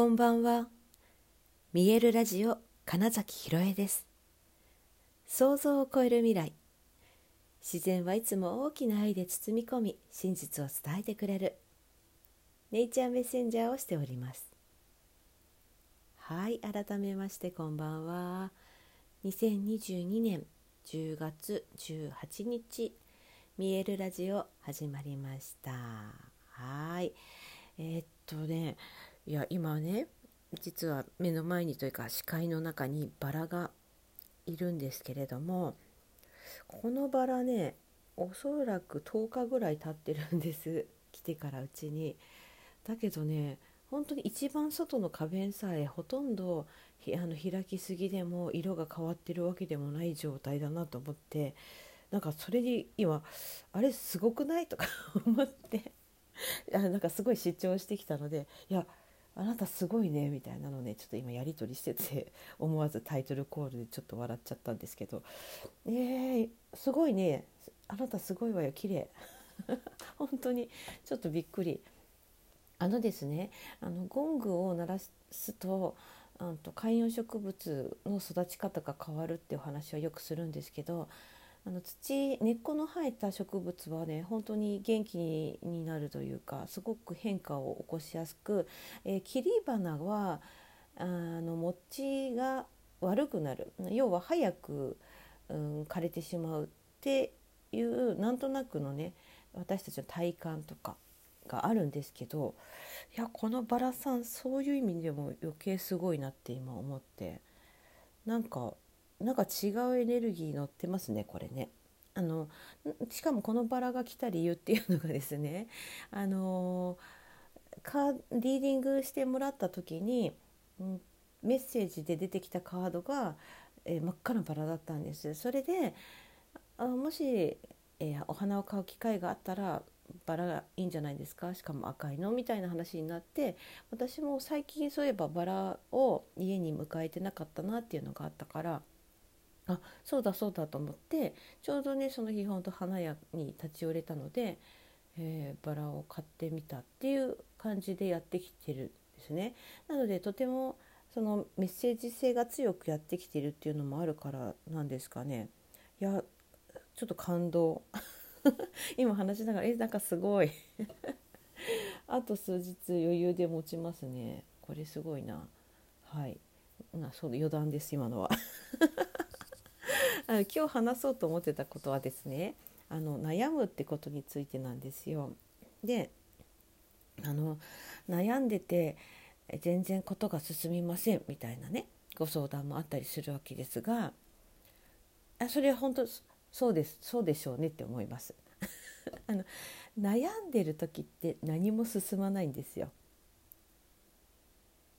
こんばんは。見えるラジオ金崎ひろえです。想像を超える未来。自然はいつも大きな愛で包み込み、真実を伝えてくれる。ネイチャーメッセンジャーをしております。はい、改めましてこんばんは。2022年10月18日、見えるラジオ始まりました。はい。えー、っとね、いや今ね実は目の前にというか視界の中にバラがいるんですけれどもこのバラねおそらく10日ぐらい経ってるんです。来てからうちに。だけどね本当に一番外の花弁さえほとんどあの開きすぎでも色が変わってるわけでもない状態だなと思ってなんかそれに今あれすごくない？とか思って。なんかすごい主張してきたのでいやあなたすごいねみたいなのねちょっと今やり取りしてて 思わずタイトルコールでちょっと笑っちゃったんですけど。えー、すごいね。あなたすごいわよ綺麗。本当に。ちょっとびっくり。あのですねあのゴングを鳴らすとあと観葉植物の育ち方が変わるっていう話はよくするんですけどあの土根っこの生えた植物はね本当に元気になるというかすごく変化を起こしやすく、えー、切り花はあの持ちが悪くなる。要は早く、うん、枯れてしまうっていうなんとなくのね私たちの体感とかがあるんですけどいやこのバラさんそういう意味でも余計すごいなって今思ってなんかなんか違うエネルギー乗ってますねこれね。あのしかもこのバラが来た理由っていうのがですね あのカリーディングしてもらった時に、ん、メッセージで出てきたカードが、えー、真っ赤なバラだったんです。それであもし、えー、お花を買う機会があったらバラがいいんじゃないですか？しかも赤いの？みたいな話になって私も最近そういえばバラを家に迎えてなかったなっていうのがあったからあそうだそうだと思ってちょうどねその日本当花屋に立ち寄れたので、えー、バラを買ってみたっていう感じでやってきてるんですね。なのでとてもそのメッセージ性が強くやってきてるっていうのもあるからなんですかね。いやちょっと感動。今話しながらえなんかすごい。あと数日余裕で持ちますね。これすごいな。はい。なそう余談です今のは。あの今日話そうと思ってたことはですねあの悩むってことについてなんですよ。であの悩んでて全然ことが進みませんみたいなねご相談もあったりするわけですがあそれは本当そうですそうでしょうねって思います。あの悩んでる時って何も進まないんですよ。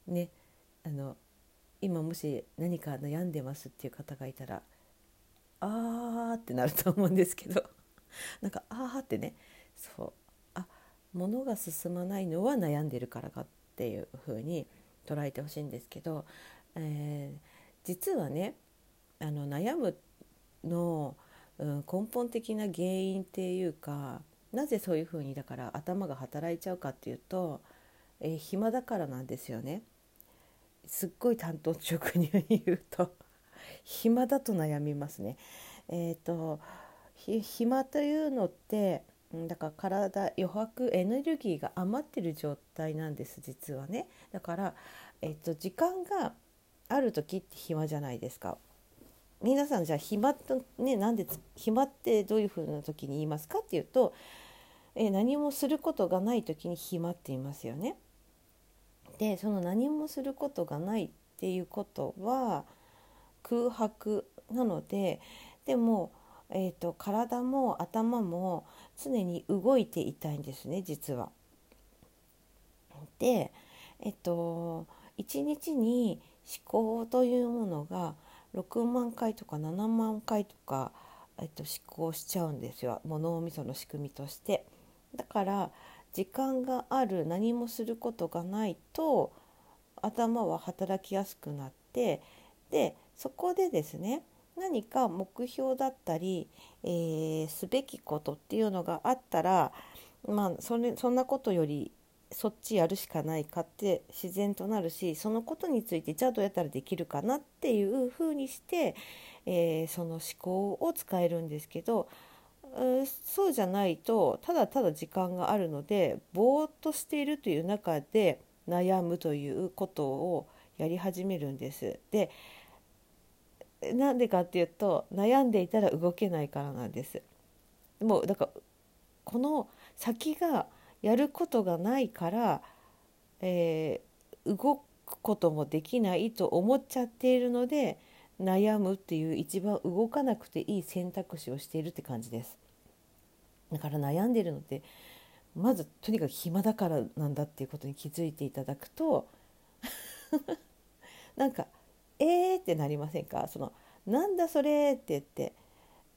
ねあの今もし何か悩んでますっていう方がいたらあーってなると思うんですけど。なんかあーってね。そう。あ物が進まないのは悩んでるからかっていう風に捉えてほしいんですけど、えー、実はねあの悩むの、うん、根本的な原因っていうかなぜそういう風にだから頭が働いちゃうかっていうと、えー、暇だからなんですよね。すっごい担当直入に言うと。暇だと悩みますね。えーと、暇というのってだから体余白エネルギーが余ってる状態なんです実はねだから、えーと、時間がある時って暇じゃないですか皆さんじゃあ暇とねなんで暇ってどういうふうな時に言いますかっていうと、え、何もすることがない時に暇って言いますよね。でその何もすることがないっていうことは空白なのででも、えーと、体も頭も常に動いていたいんですね実は。でえっと1日に思考というものが6万回とか7万回とか、えっと、思考しちゃうんですよもう脳みその仕組みとして。だから時間がある何もすることがないと頭は働きやすくなってでそこでですね何か目標だったり、えー、すべきことっていうのがあったら、まあ、それそんなことよりそっちやるしかないかって自然となるしそのことについてじゃあどうやったらできるかなっていうふうにして、えー、その思考を使えるんですけどそうじゃないとただただ時間があるのでぼーっとしているという中で悩むということをやり始めるんです。でなんでかっていうと悩んでいたら動けないからなんです。もうだからこの先がやることがないから、えー、動くこともできないと思っちゃっているので悩むっていう一番動かなくていい選択肢をしているって感じです。だから悩んでるのでまずとにかく暇だからなんだっていうことに気づいていただくと なんか「えー!」ってなりませんか？その「なんだそれ!」って言って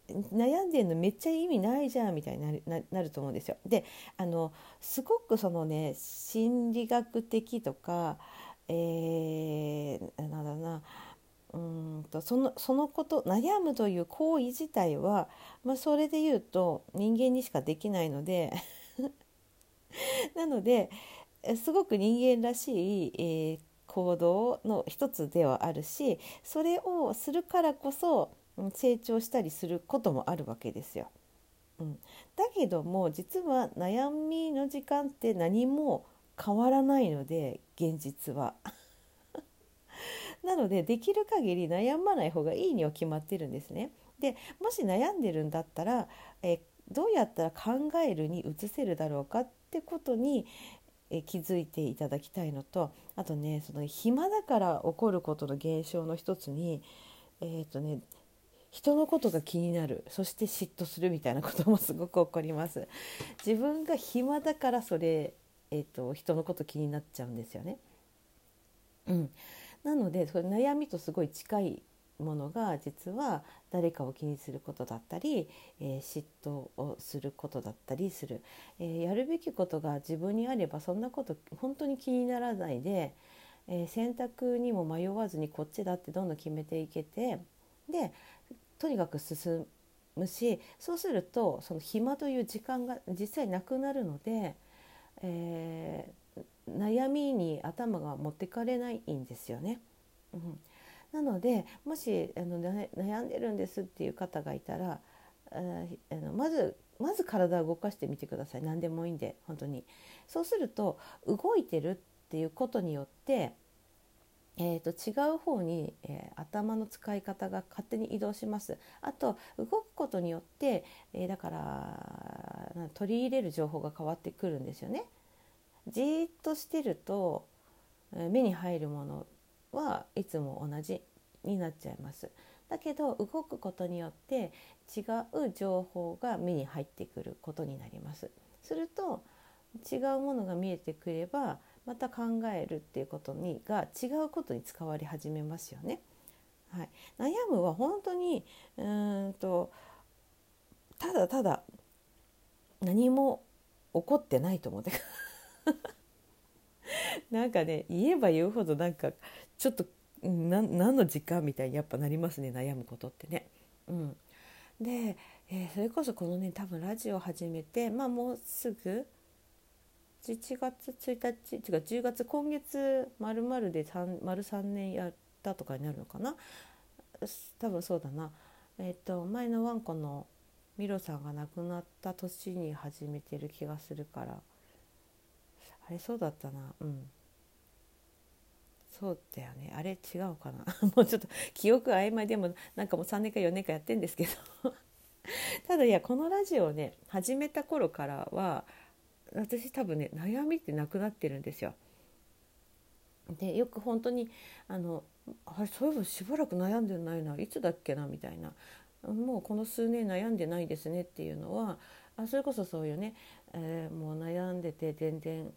悩んでるのめっちゃ意味ないじゃんみたいになると思うんですよ。であのすごくそのね心理学的とか、えー、なんだなうんとそのそのこと悩むという行為自体は、まあ、それで言うと人間にしかできないので なのですごく人間らしい、えー、行動の一つではあるしそれをするからこそ成長したりすることもあるわけですよ。うん、だけども実は悩みの時間って何も変わらないので現実は。なのでできる限り悩まない方がいいには決まってるんですね。でもし悩んでるんだったら、えどうやったら考えるに移せるだろうかってことにえ気づいていただきたいのとあとねその暇だから起こることの現象の一つにえっ、ー、とね人のことが気になるそして嫉妬するみたいなこともすごく起こります自分が暇だからそれ、えーと、人のこと気になっちゃうんですよね。うん、なのでそれ悩みとすごい近いものが実は誰かを気にすることだったり、えー、嫉妬をすることだったりする、えー、やるべきことが自分にあればそんなこと本当に気にならないで、えー、選択にも迷わずにこっちだってどんどん決めていけてでとにかく進むしそうするとその暇という時間が実際なくなるので、えー、悩みに頭が持ってかれないんですよね。うん、なのでもしあの悩んでるんですっていう方がいたらあのまずまず体を動かしてみてください何でもいいんで本当に。そうすると動いてるっていうことによってえーと、違う方に、えー、頭の使い方が勝手に移動します。あと動くことによって、えー、だから取り入れる情報が変わってくるんですよね。じーっとしてると、え、目に入るものはいつも同じになっちゃいます。だけど動くことによって違う情報が目に入ってくることになります。すると違うものが見えてくればまた考えるっていうことにが違うことに使われ始めますよね。はい、悩むは本当にうんとただただ何も起こってないと思って なんかね言えば言うほどなんかちょっと何の時間みたいにやっぱなりますね悩むことってね。うん、で、えー、それこそこのね多分ラジオ始めてまあもうすぐ1月1日違う10月今月まるまるで丸3年やったとかになるのかな？多分そうだな。えっ、ー、と前のワンコのミロさんが亡くなった年に始めてる気がするから。あれそうだったな。うん。そうだよね。あれ違うかな。もうちょっと記憶曖昧でもなんかもう3年か4年かやってんですけど。ただいやこのラジオをね始めた頃からは私多分ね悩みってなくなってるんですよ。でよく本当にあのあれそういえばしばらく悩んでないな。いつだっけな？みたいな。もうこの数年悩んでないですねっていうのはあそれこそそういうね、えー、もう悩んでて全然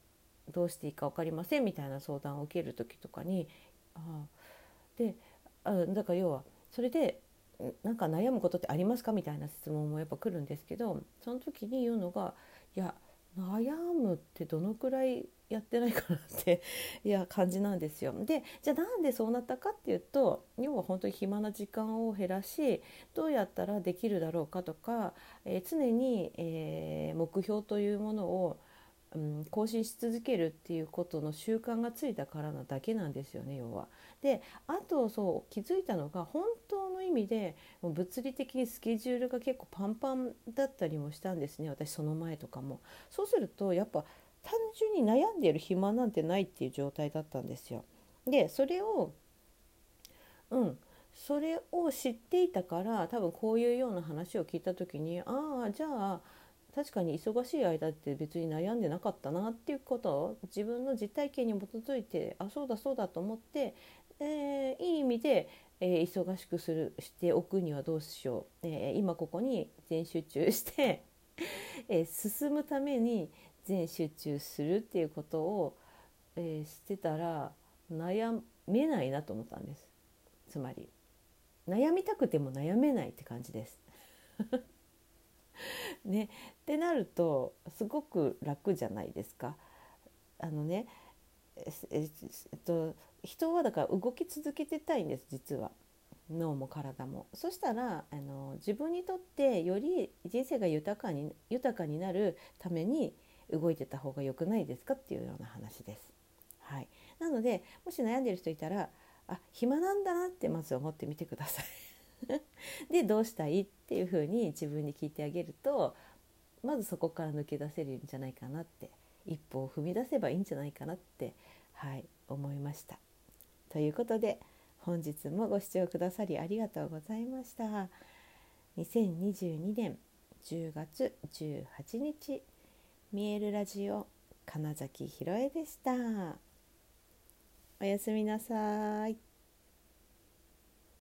どうしていいか分かりませんみたいな相談を受ける時とかにあであだから要はそれでなんか悩むことってありますかみたいな質問もやっぱ来るんですけどその時に言うのがいや悩むってどのくらいやってないかなって いや感じなんですよ。でじゃあなんでそうなったかっていうと要は本当に暇な時間を減らしどうやったらできるだろうかとか、えー、常に、えー、目標というものをうん、更新し続けるっていうことの習慣がついたからなだけなんですよね要は。であとそう気づいたのが本当の意味でもう物理的にスケジュールが結構パンパンだったりもしたんですね私その前とかも。そうするとやっぱ単純に悩んでいる暇なんてないっていう状態だったんですよ。でそれをうんそれを知っていたから多分こういうような話を聞いた時にああじゃあ確かに忙しい間って別に悩んでなかったなっていうことを自分の実体験に基づいてあそうだそうだと思って、えー、いい意味で、えー、忙しくするしておくにはどうしよう、えー、今ここに全集中して え進むために全集中するっていうことを、えしてたら悩めないなと思ったんです。つまり悩みたくても悩めないって感じです。ね、ってなるとすごく楽じゃないですか。あのねえっと人はだから動き続けてたいんです実は脳も体も。そしたらあの自分にとってより人生が豊かに豊かになるために動いてた方が良くないですかっていうような話です。はい、なのでもし悩んでる人いたらあ暇なんだなってまず思ってみてください。でどうしたいっていうふうに自分に聞いてあげるとまずそこから抜け出せるんじゃないかなって一歩を踏み出せばいいんじゃないかなって、はい、思いました。ということで本日もご視聴くださりありがとうございました。2022年10月18日見えるラジオ金崎ひろえでした。おやすみなさい。